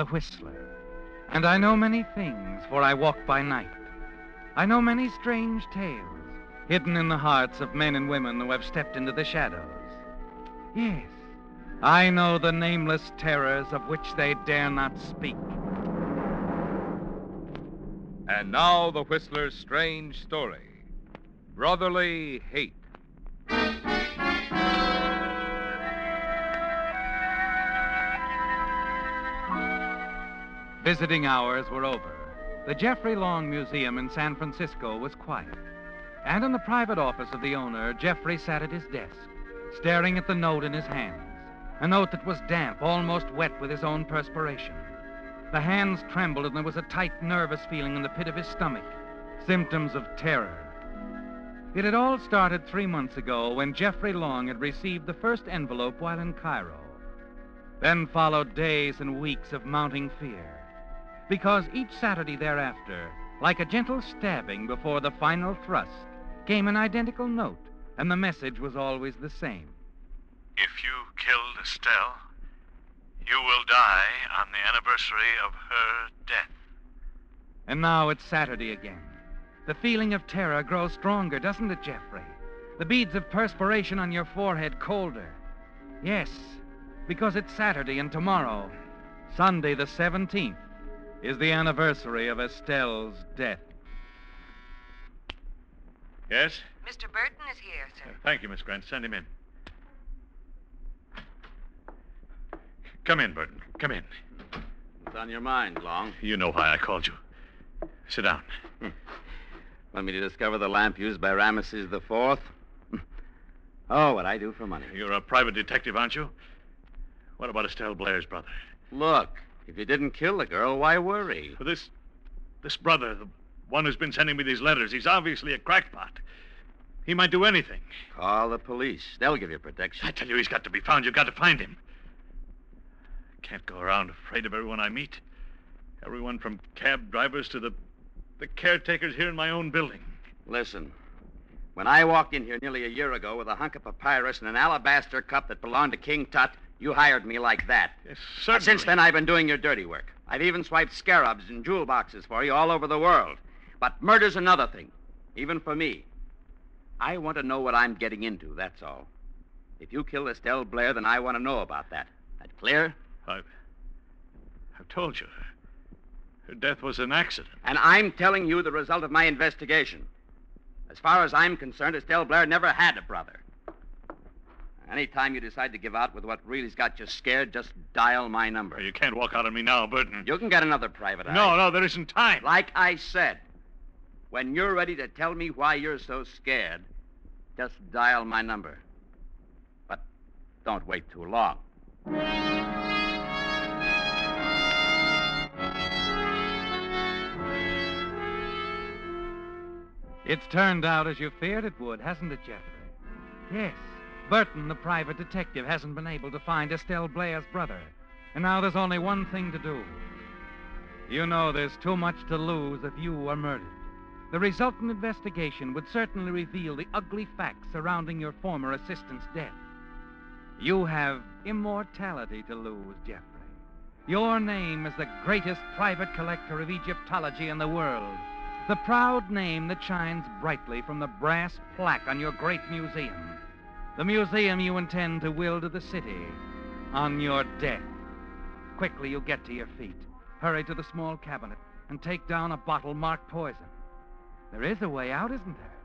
The Whistler, and I know many things, for I walk by night. I know many strange tales, hidden in the hearts of men and women who have stepped into the shadows. Yes, I know the nameless terrors of which they dare not speak. And now the Whistler's strange story Brotherly Hate. Visiting hours were over. The Jeffrey Long Museum in San Francisco was quiet. And in the private office of the owner, Jeffrey sat at his desk, staring at the note in his hands. A note that was damp, almost wet with his own perspiration. The hands trembled, and there was a tight, nervous feeling in the pit of his stomach. Symptoms of terror. It had all started three months ago when Jeffrey Long had received the first envelope while in Cairo. Then followed days and weeks of mounting fear. Because each Saturday thereafter, like a gentle stabbing before the final thrust, came an identical note, and the message was always the same. If you killed Estelle, you will die on the anniversary of her death. And now it's Saturday again. The feeling of terror grows stronger, doesn't it, Jeffrey? The beads of perspiration on your forehead colder. Yes, because it's Saturday and tomorrow, Sunday the 17th, is the anniversary of Estelle's death. Yes? Mr. Burton is here, sir. Uh, thank you, Miss Grant. Send him in. Come in, Burton. Come in. What's on your mind, Long? You know why I called you. Sit down. Want me to discover the lamp used by Ramesses the Fourth? oh, what I do for money. You're a private detective, aren't you? What about Estelle Blair's brother? Look, if you didn't kill the girl, why worry? This, this brother, the one who's been sending me these letters, he's obviously a crackpot. He might do anything. Call the police. They'll give you protection. I tell you, he's got to be found. You've got to find him. I can't go around afraid of everyone I meet. Everyone from cab drivers to the, the caretakers here in my own building. Listen, when I walked in here nearly a year ago with a hunk of papyrus and an alabaster cup that belonged to King Tut, you hired me like that. Yes, But certainly. since then, I've been doing your dirty work. I've even swiped scarabs and jewel boxes for you all over the world. But murder's another thing, even for me. I want to know what I'm getting into, that's all. If you killed Estelle Blair, then I want to know about that. That clear? I've, I've told you. Her death was an accident. And I'm telling you the result of my investigation. As far as I'm concerned, Estelle Blair never had a brother. Anytime you decide to give out with what really's got you scared, just dial my number. You can't walk out on me now, Burton. You can get another private eye. No, no, there isn't time. Like I said, when you're ready to tell me why you're so scared, just dial my number. But don't wait too long. It's turned out as you feared it would, hasn't it, Jeffrey? Yes. Burton, the private detective, hasn't been able to find Estelle Blair's brother. And now there's only one thing to do. You know there's too much to lose if you are murdered. The resultant investigation would certainly reveal the ugly facts surrounding your former assistant's death. You have immortality to lose, Jeffrey. Your name is the greatest private collector of Egyptology in the world. The proud name that shines brightly from the brass plaque on your great museum. The museum you intend to will to the city on your death. Quickly, you get to your feet. Hurry to the small cabinet and take down a bottle marked poison. There is a way out, isn't there?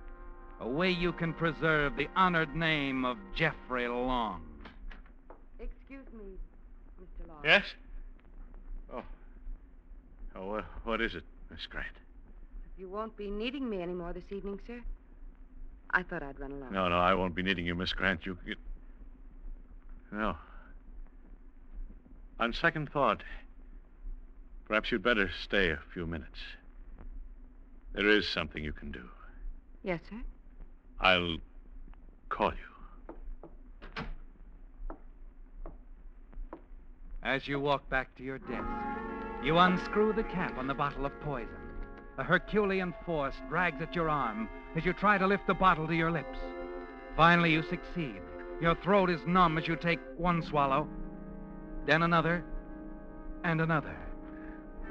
A way you can preserve the honored name of Jeffrey Long. Excuse me, Mr. Long. Yes? Oh. Oh, uh, what is it, Miss Grant? You won't be needing me anymore this evening, sir. I thought I'd run along. No, no, I won't be needing you, Miss Grant. You. you... No. On second thought, perhaps you'd better stay a few minutes. There is something you can do. Yes, sir. I'll call you. As you walk back to your desk, you unscrew the cap on the bottle of poison. A Herculean force drags at your arm as you try to lift the bottle to your lips. Finally, you succeed. Your throat is numb as you take one swallow, then another, and another.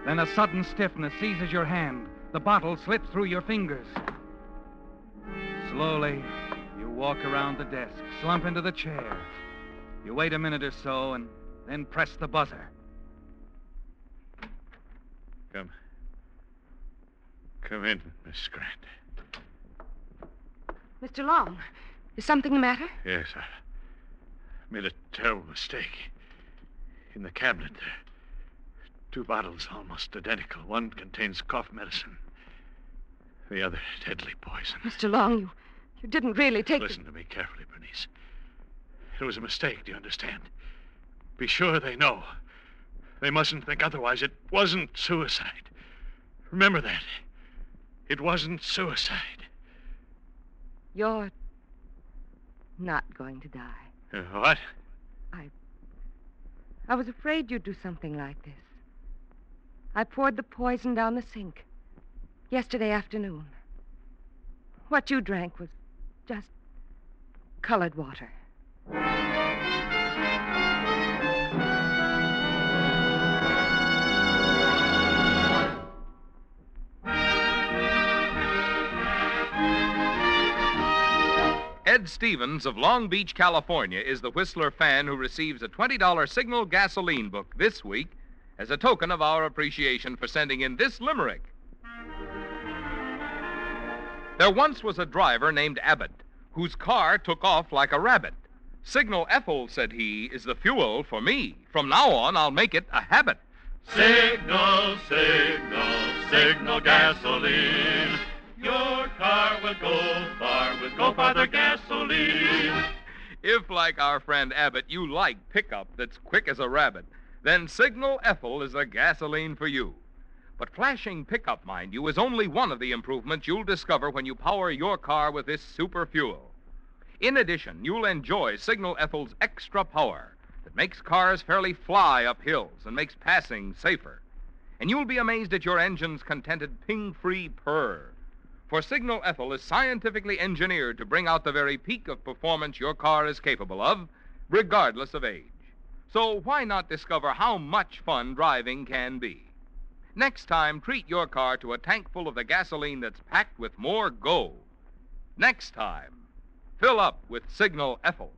Then a sudden stiffness seizes your hand. The bottle slips through your fingers. Slowly, you walk around the desk, slump into the chair. You wait a minute or so and then press the buzzer. Come. Come in, Miss Grant. Mr. Long, is something the matter? Yes, I made a terrible mistake. In the cabinet, there two bottles almost identical. One contains cough medicine, the other deadly poison. Mr. Long, you, you didn't really take the- Listen to me carefully, Bernice. It was a mistake, do you understand? Be sure they know. They mustn't think otherwise. It wasn't suicide. Remember that. It wasn't suicide. You're not going to die. Uh, what? I was afraid you'd do something like this. I poured the poison down the sink yesterday afternoon. What you drank was just colored water. Ed Stevens of Long Beach, California, is the Whistler fan who receives a $20 Signal gasoline book this week as a token of our appreciation for sending in this limerick. There once was a driver named Abbott whose car took off like a rabbit. Signal Ethyl, said he, is the fuel for me. From now on, I'll make it a habit. Signal, signal, signal gasoline. Your car will go far with Go Farther gasoline. If, like our friend Abbott, you like pickup that's quick as a rabbit, then Signal Ethyl is the gasoline for you. But flashing pickup, mind you, is only one of the improvements you'll discover when you power your car with this super fuel. In addition, you'll enjoy Signal Ethyl's extra power that makes cars fairly fly up hills and makes passing safer. And you'll be amazed at your engine's contented ping free purr. For Signal Ethyl is scientifically engineered to bring out the very peak of performance your car is capable of, regardless of age. So why not discover how much fun driving can be? Next time, treat your car to a tank full of the gasoline that's packed with more go. Next time, fill up with Signal Ethyl.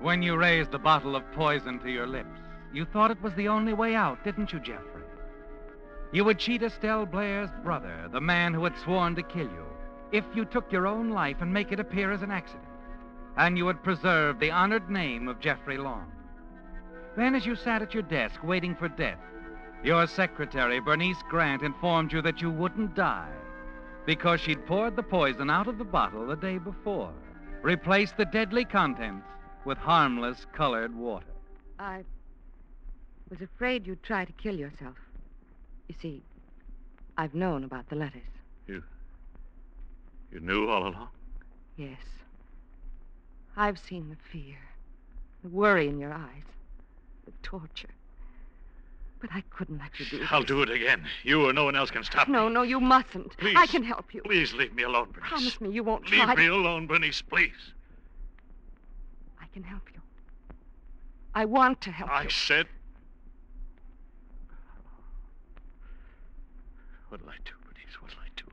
When you raised the bottle of poison to your lips, you thought it was the only way out, didn't you, Jeffrey? You would cheat Estelle Blair's brother, the man who had sworn to kill you, if you took your own life and make it appear as an accident. And you would preserve the honored name of Jeffrey Long. Then, as you sat at your desk waiting for death, your secretary, Bernice Grant, informed you that you wouldn't die because she'd poured the poison out of the bottle the day before, replaced the deadly contents with harmless colored water. I was afraid you'd try to kill yourself. You see, I've known about the letters. You You knew all along? Yes. I've seen the fear, the worry in your eyes, the torture. But I couldn't let you do it. I'll do it again. You or no one else can stop No, me. no, no, you mustn't. Please. I can help you. Please leave me alone, Bernice. Promise me you won't Leave try. Leave me alone, Bernice, please. I can help you. I want to help I you. I said. What'll I do, Bernice? What'll I do?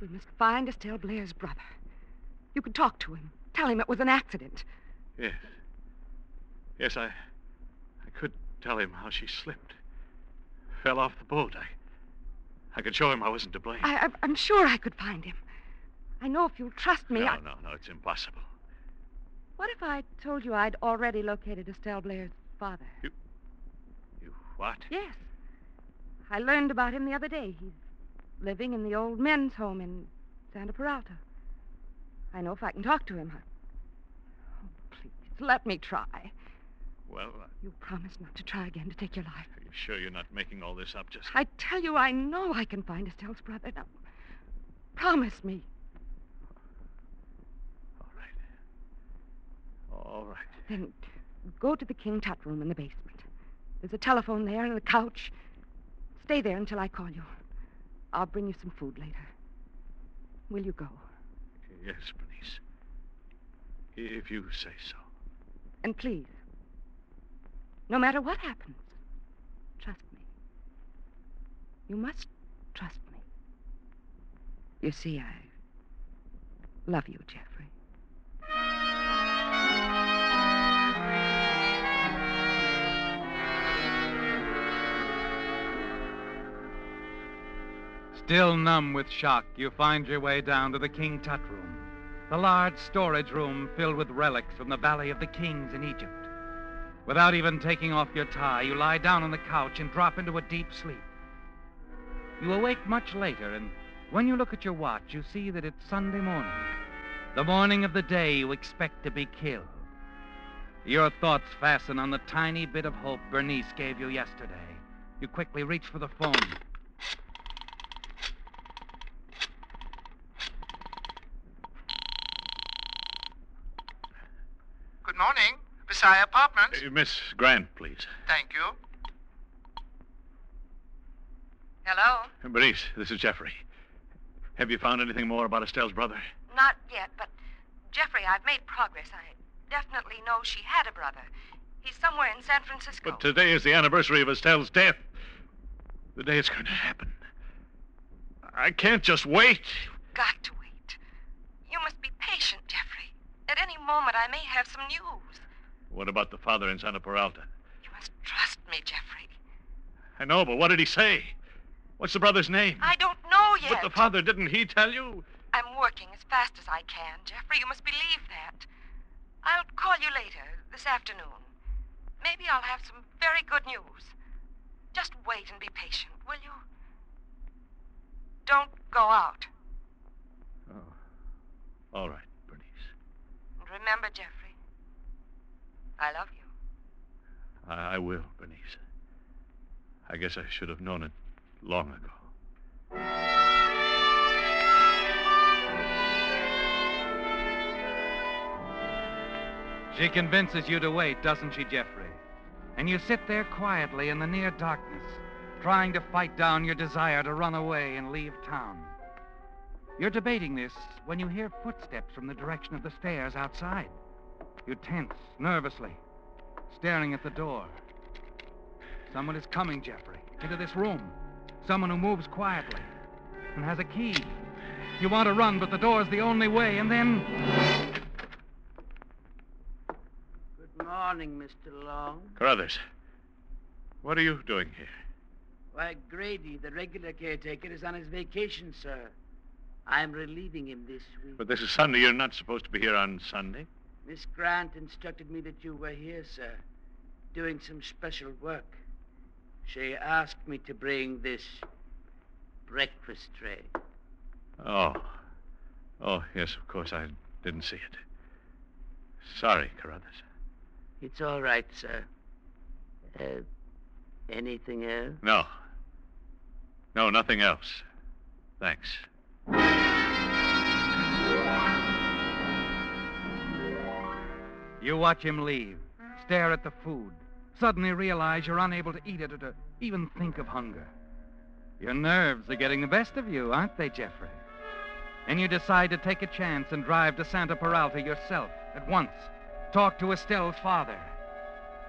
We must find Estelle Blair's brother. You could talk to him. Tell him it was an accident. Yes. Yes, I. I could tell him how she slipped. Fell off the boat. I. I could show him I wasn't to blame. I, I'm sure I could find him. I know if you'll trust me. no, I... no, no, it's impossible. What if I told you I'd already located Estelle Blair's father? You You what? Yes. I learned about him the other day. He's living in the old men's home in Santa Peralta. I know if I can talk to him. I... Oh, please, let me try. Well, uh, You promise not to try again to take your life. are you sure you're not making all this up just. I tell you, I know I can find Estelle's brother. Now, promise me. All right. All right. Then go to the King Tut room in the basement. There's a telephone there and a couch. Stay there until I call you. I'll bring you some food later. Will you go? Yes, Bernice. If you say so. And please, no matter what happens, trust me. You must trust me. You see, I love you, Jeffrey. Still numb with shock, you find your way down to the King Tut room, the large storage room filled with relics from the Valley of the Kings in Egypt. Without even taking off your tie, you lie down on the couch and drop into a deep sleep. You awake much later, and when you look at your watch, you see that it's Sunday morning, the morning of the day you expect to be killed. Your thoughts fasten on the tiny bit of hope Bernice gave you yesterday. You quickly reach for the phone. Good Visaya Apartments. Uh, Miss Grant, please. Thank you. Hello? Bernice, this is Jeffrey. Have you found anything more about Estelle's brother? Not yet, but Jeffrey, I've made progress. I definitely know she had a brother. He's somewhere in San Francisco. But today is the anniversary of Estelle's death. The day it's going to happen. I can't just wait. You've got to wait. You must be patient, Jeffrey. At any moment, I may have some news. What about the father in Santa Peralta? You must trust me, Jeffrey. I know, but what did he say? What's the brother's name? I don't know yet. But the father, didn't he tell you? I'm working as fast as I can, Jeffrey. You must believe that. I'll call you later, this afternoon. Maybe I'll have some very good news. Just wait and be patient, will you? Don't go out. Oh. All right, Bernice. And remember, Jeffrey, I love you. I, I will, Bernice. I guess I should have known it long ago. She convinces you to wait, doesn't she, Jeffrey? And you sit there quietly in the near darkness, trying to fight down your desire to run away and leave town. You're debating this when you hear footsteps from the direction of the stairs outside. You tense nervously, staring at the door. Someone is coming, Jeffrey, into this room. Someone who moves quietly and has a key. You want to run, but the door's the only way, and then. Good morning, Mr. Long. Carruthers, what are you doing here? Why, Grady, the regular caretaker, is on his vacation, sir. I'm relieving him this week. But this is Sunday. You're not supposed to be here on Sunday. Miss Grant instructed me that you were here, sir, doing some special work. She asked me to bring this breakfast tray. Oh. Oh, yes, of course. I didn't see it. Sorry, Carruthers. It's all right, sir. Uh, anything else? No. No, nothing else. Thanks. You watch him leave, stare at the food, suddenly realize you're unable to eat it or to even think of hunger. Your nerves are getting the best of you, aren't they, Jeffrey? And you decide to take a chance and drive to Santa Peralta yourself at once. Talk to Estelle's father.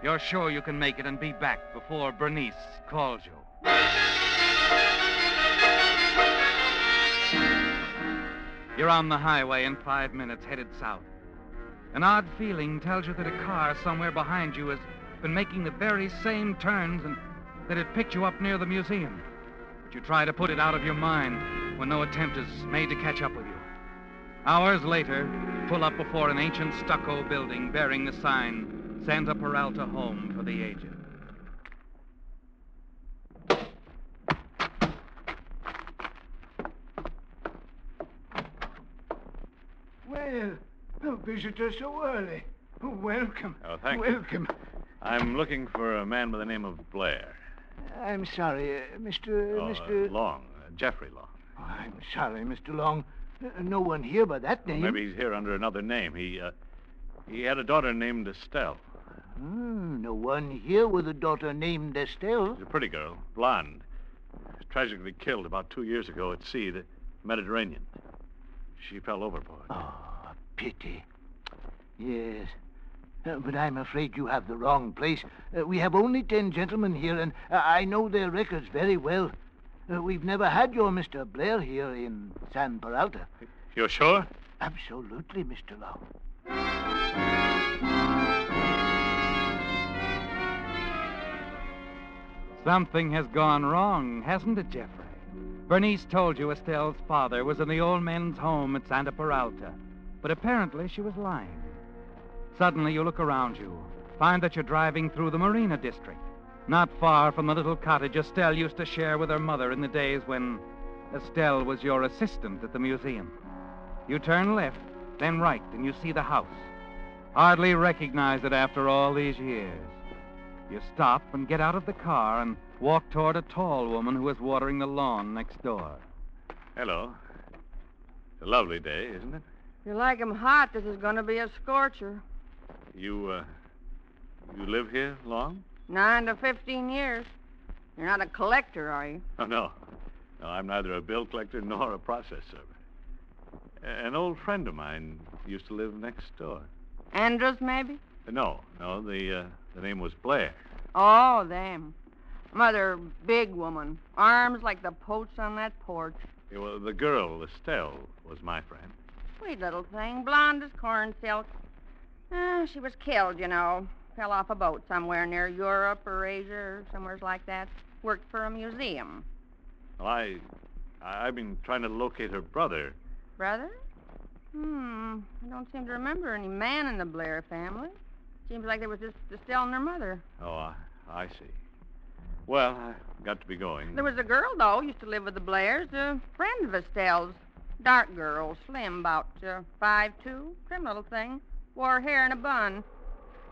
You're sure you can make it and be back before Bernice calls you. You're on the highway in five minutes, headed south. An odd feeling tells you that a car somewhere behind you has been making the very same turns and that it picked you up near the museum. But you try to put it out of your mind when no attempt is made to catch up with you. Hours later, you pull up before an ancient stucco building bearing the sign Santa Peralta Home for the Aged. Well, a visitor so early. Welcome. Oh, thank you. Welcome. I'm looking for a man by the name of Blair. I'm sorry, uh, Mr. Oh, uh, Mr. Long. Uh, Jeffrey Long. Oh, I'm sorry, Mr. Long. Uh, no one here by that Well, name. maybe he's here under another name. He, uh, he had a daughter named Estelle. Hmm, no one here with a daughter named Estelle. She's a pretty girl, blonde. Was tragically killed about two years ago at sea, the Mediterranean. She fell overboard. Oh, pity. Yes. Uh, but I'm afraid you have the wrong place. Uh, we have only ten gentlemen here, and uh, I know their records very well. Uh, we've never had your Mr. Blair here in San Peralta. You're sure? Absolutely, Mr. Long. Something has gone wrong, hasn't it, Jeffrey? Bernice told you Estelle's father was in the old men's home at Santa Peralta, but apparently she was lying. Suddenly, you look around you, find that you're driving through the Marina District, not far from the little cottage Estelle used to share with her mother in the days when Estelle was your assistant at the museum. You turn left, then right, and you see the house. Hardly recognize it after all these years. You stop and get out of the car and walk toward a tall woman who is watering the lawn next door. Hello. It's a lovely day, isn't it? You like 'em hot, this is going to be a scorcher. You, uh, you live here long? Nine to 15 years. You're not a collector, are you? Oh, no. No, I'm neither a bill collector nor a process server. An old friend of mine used to live next door. Andrews, maybe? No, no, the, uh, the name was Blair. Oh, them. Mother, big woman. Arms like the posts on that porch. Yeah, well, the girl, Estelle, was my friend. Sweet little thing, blonde as corn silk. Ah, she was killed, you know. Fell off a boat somewhere near Europe or Asia or somewheres like that. Worked for a museum. Well, I, I- I've been trying to locate her brother. Brother? Hmm. I don't seem to remember any man in the Blair family. Seems like there was just Estelle and her mother. Oh, I, I see. Well, I got to be going. There was a girl, though, used to live with the Blairs, a friend of Estelle's. Dark girl, slim, about uh, five two, trim little thing. Wore hair in a bun.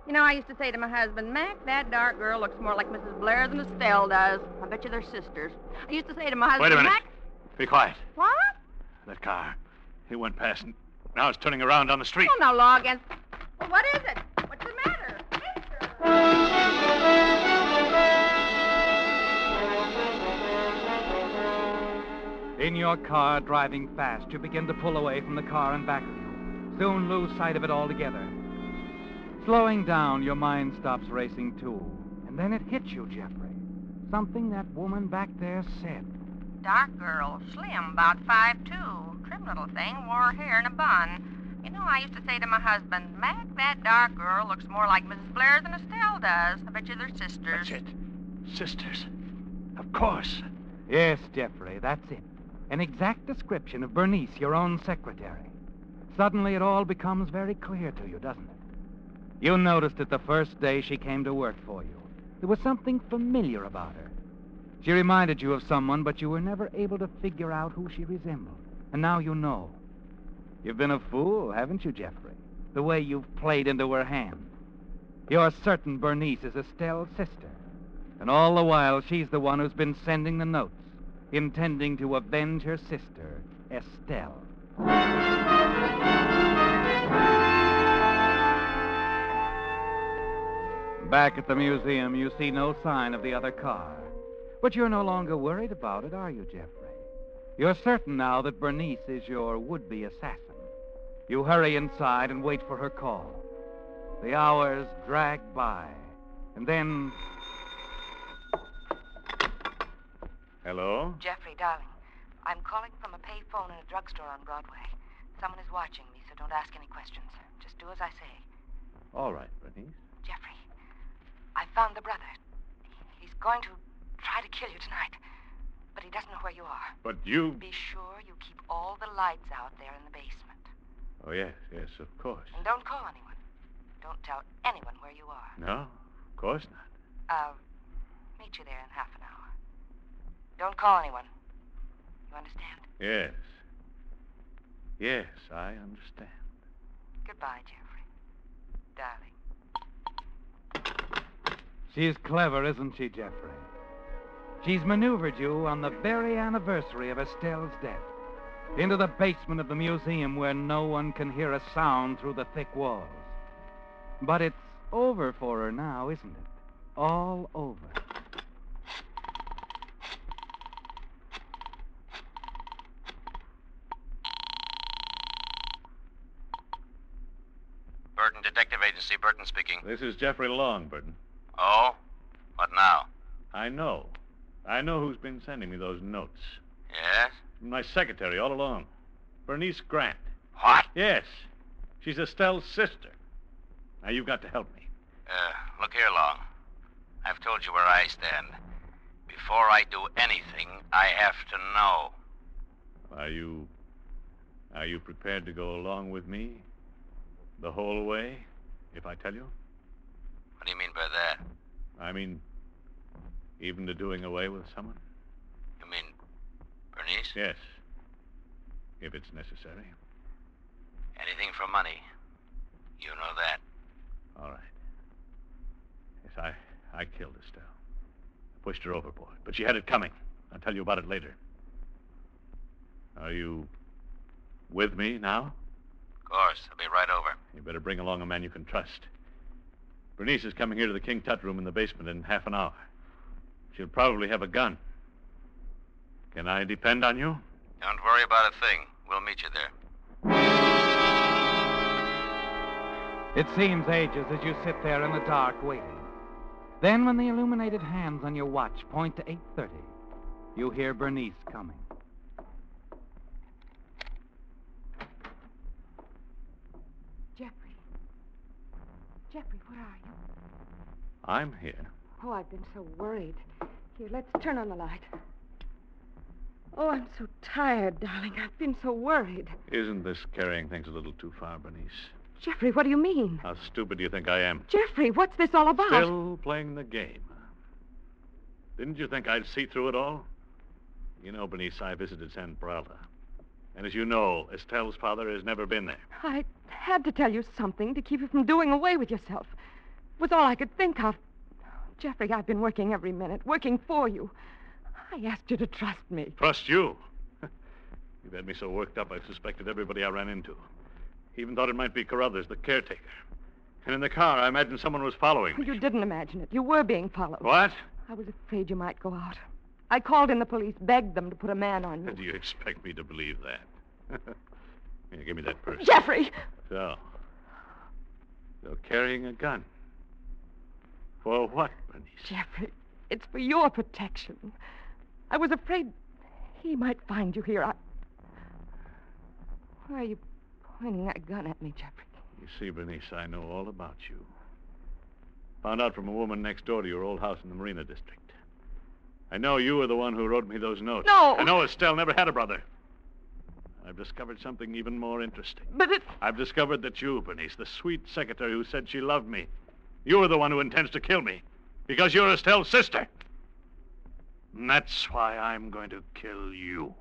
You know, I used to say to my husband, Mac, that dark girl looks more like Mrs. Blair than Estelle does. I bet you they're sisters. I used to say to my husband, Wait a minute. Mac, Be quiet. what? That car. It went past and now it's turning around down the street. Oh, no law against. Well, what is it? What's the matter? Mister? In your car, driving fast, you begin to pull away from the car in back of you. Soon lose sight of it altogether. Slowing down, your mind stops racing too. And then it hits you, Jeffrey. Something that woman back there said. Dark girl, slim, about five two, trim little thing, wore her hair in a bun. You know, I used to say to my husband, Mac, that dark girl looks more like Mrs. Blair than Estelle does. I bet you they're sisters. That's it. Sisters. Of course. Yes, Jeffrey, that's it. An exact description of Bernice, your own secretary. Suddenly it all becomes very clear to you, doesn't it? You noticed it the first day she came to work for you. There was something familiar about her. She reminded you of someone, but you were never able to figure out who she resembled. And now you know. You've been a fool, haven't you, Jeffrey? The way you've played into her hand. You're certain Bernice is Estelle's sister. And all the while, she's the one who's been sending the notes, intending to avenge her sister, Estelle. Back at the museum, you see no sign of the other car. But you're no longer worried about it, are you, Jeffrey? You're certain now that Bernice is your would be assassin. You hurry inside and wait for her call. The hours drag by, and then. Hello? Jeffrey, darling, I'm calling from a payphone in a drugstore on Broadway. Someone is watching me, so don't ask any questions. Just do as I say. All right, Bernice. Jeffrey, I found the brother. He's going to try to kill you tonight, but he doesn't know where you are. But you. Be sure you keep all the lights out there in the basement. Oh, yes, yes, of course. And don't call anyone. Don't tell anyone where you are. No, of course not. I'll meet you there in half an hour. Don't call anyone. You understand? Yes. Yes, I understand. Goodbye, Jeffrey. Darling. She's clever, isn't she, Jeffrey? She's maneuvered you on the very anniversary of Estelle's death into the basement of the museum where no one can hear a sound through the thick walls. But it's over for her now, isn't it? All over. Burton Detective Agency, Burton speaking. This is Jeffrey Long, Burton. Oh? What now? I know. I know who's been sending me those notes. Yes? My secretary all along. Bernice Grant. What? Yes. She's Estelle's sister. Now, you've got to help me. Uh, look here, Long. I've told you where I stand. Before I do anything, I have to know. Are you. Are you prepared to go along with me? The whole way? If I tell you? What do you mean by that? I mean, even to doing away with someone? You mean Bernice? Yes. If it's necessary. Anything for money. You know that. All right. Yes, I, I killed Estelle. I pushed her overboard, but she had it coming. I'll tell you about it later. Are you with me now? Of course. I'll be right over. You better bring along a man you can trust. Bernice is coming here to the King Tut room in the basement in half an hour. She'll probably have a gun. Can I depend on you? Don't worry about a thing. We'll meet you there. It seems ages as you sit there in the dark waiting. Then, when the illuminated hands on your watch point to 8.30, you hear Bernice coming. Jeffrey. Jeffrey, where are you? I'm here. Oh, I've been so worried. Here, let's turn on the light. Oh, I'm so tired, darling. I've been so worried. Isn't this carrying things a little too far, Bernice? Jeffrey, what do you mean? How stupid do you think I am? Jeffrey, what's this all about? Still playing the game. Didn't you think I'd see through it all? You know, Bernice, I visited San Peralta. And as you know, Estelle's father has never been there. I had to tell you something to keep you from doing away with yourself. It was all I could think of. Jeffrey, I've been working every minute, working for you. I asked you to trust me. Trust you? You've had me so worked up, I suspected everybody I ran into. Even thought it might be Carruthers, the caretaker. And in the car, I imagined someone was following me. You didn't imagine it. You were being followed. What? I was afraid you might go out. I called in the police, begged them to put a man on you. Do you expect me to believe that? Here, give me that purse. Jeffrey! So, you're carrying a gun. For what, Bernice? Jeffrey, it's for your protection. I was afraid he might find you here. I... Why are you pointing that gun at me, Jeffrey? You see, Bernice, I know all about you. Found out from a woman next door to your old house in the Marina District. I know you were the one who wrote me those notes. No! I know Estelle never had a brother. I've discovered something even more interesting. But it. I've discovered that you, Bernice, the sweet secretary who said she loved me, you're the one who intends to kill me. Because you're Estelle's sister. And that's why I'm going to kill you.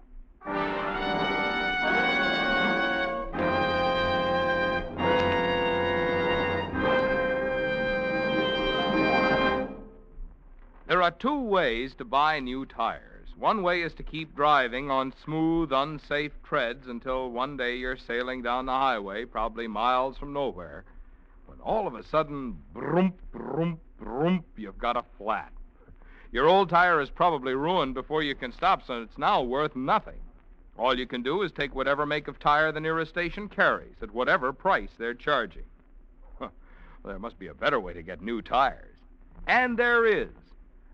There are two ways to buy new tires. One way is to keep driving on smooth, unsafe treads until one day you're sailing down the highway, probably miles from nowhere, when all of a sudden, broom, broom, got a flat. Your old tire is probably ruined before you can stop, so it's now worth nothing. All you can do is take whatever make of tire the nearest station carries at whatever price they're charging. Huh. Well, there must be a better way to get new tires. And there is.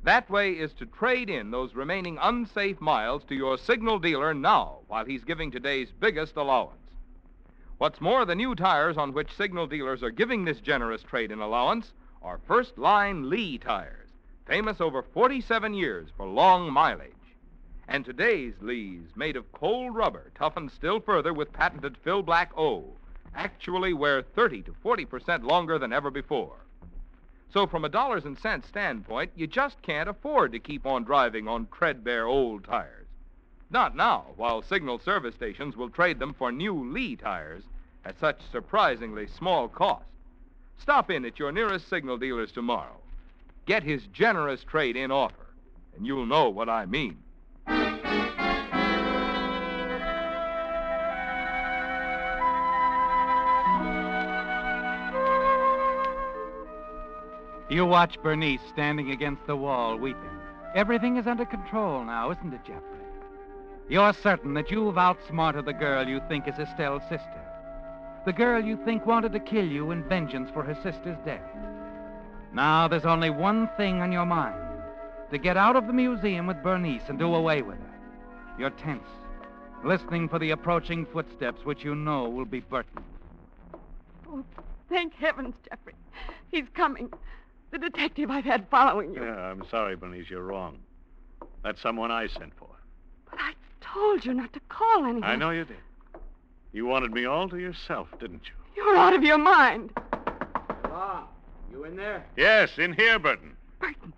That way is to trade in those remaining unsafe miles to your signal dealer now while he's giving today's biggest allowance. What's more, the new tires on which signal dealers are giving this generous trade in allowance are first line Lee tires, famous over 47 years for long mileage. And today's Lees, made of cold rubber, toughened still further with patented Philblack O, actually wear 30 to 40 percent longer than ever before. So, from a dollars and cents standpoint, you just can't afford to keep on driving on treadbare old tires. Not now, while signal service stations will trade them for new Lee tires at such surprisingly small cost. Stop in at your nearest signal dealer's tomorrow. Get his generous trade in offer, and you'll know what I mean. You watch Bernice standing against the wall, weeping. Everything is under control now, isn't it, Jeffrey? You're certain that you've outsmarted the girl you think is Estelle's sister. The girl you think wanted to kill you in vengeance for her sister's death. Now there's only one thing on your mind to get out of the museum with Bernice and do away with her. You're tense, listening for the approaching footsteps, which you know will be Burton. Oh, thank heavens, Jeffrey. He's coming. The detective I've had following you. Yeah, I'm sorry, Bernice, you're wrong. That's someone I sent for. But I told you not to call anyone. I know you did. You wanted me all to yourself, didn't you? You're out of your mind. Long, you in there? Yes, in here, Burton. Burton.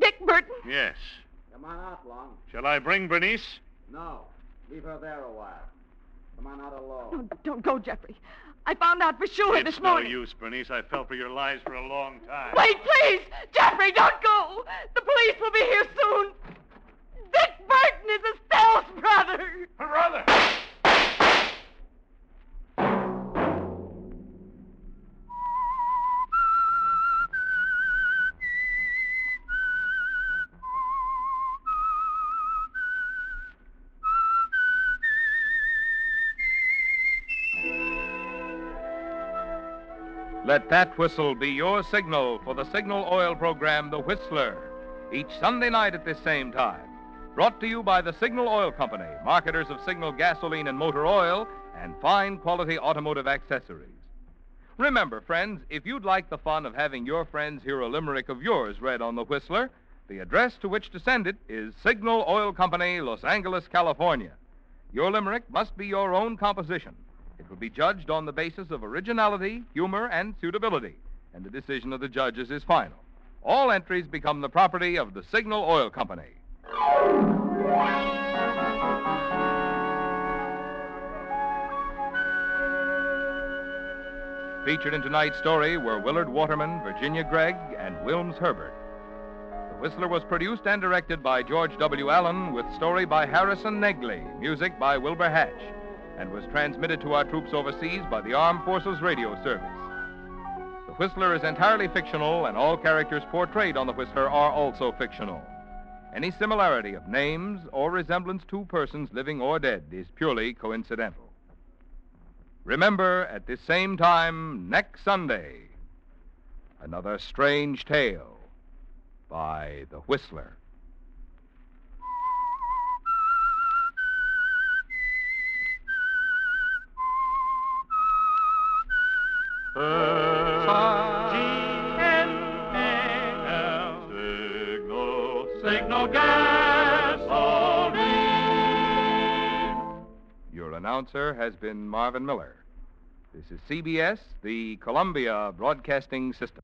Dick Burton. Yes. Come on out, Long. Shall I bring Bernice? No, leave her there a while. Come on out alone. Oh, no, don't go, Jeffrey. I found out for sure it's this no morning. use, Bernice. I fell for your lies for a long time. Wait, please! Jeffrey, don't go! The police will be here soon. Dick Burton is Estelle's brother. A brother! Let that whistle be your signal for the signal oil program, The Whistler, each Sunday night at this same time. Brought to you by the Signal Oil Company, marketers of Signal gasoline and motor oil and fine quality automotive accessories. Remember, friends, if you'd like the fun of having your friends hear a limerick of yours read on The Whistler, the address to which to send it is Signal Oil Company, Los Angeles, California. Your limerick must be your own composition. It will be judged on the basis of originality, humor, and suitability, and the decision of the judges is final. All entries become the property of the Signal Oil Company. Featured in tonight's story were Willard Waterman, Virginia Gregg, and Wilms Herbert. The Whistler was produced and directed by George W. Allen, with story by Harrison Negley, music by Wilbur Hatch, and was transmitted to our troops overseas by the Armed Forces Radio Service. The Whistler is entirely fictional, and all characters portrayed on The Whistler are also fictional. Any similarity of names or resemblance to persons living or dead is purely coincidental. Remember, at this same time next Sunday, another strange tale by The Whistler. Your announcer has been Marvin Miller. This is CBS, the Columbia Broadcasting System.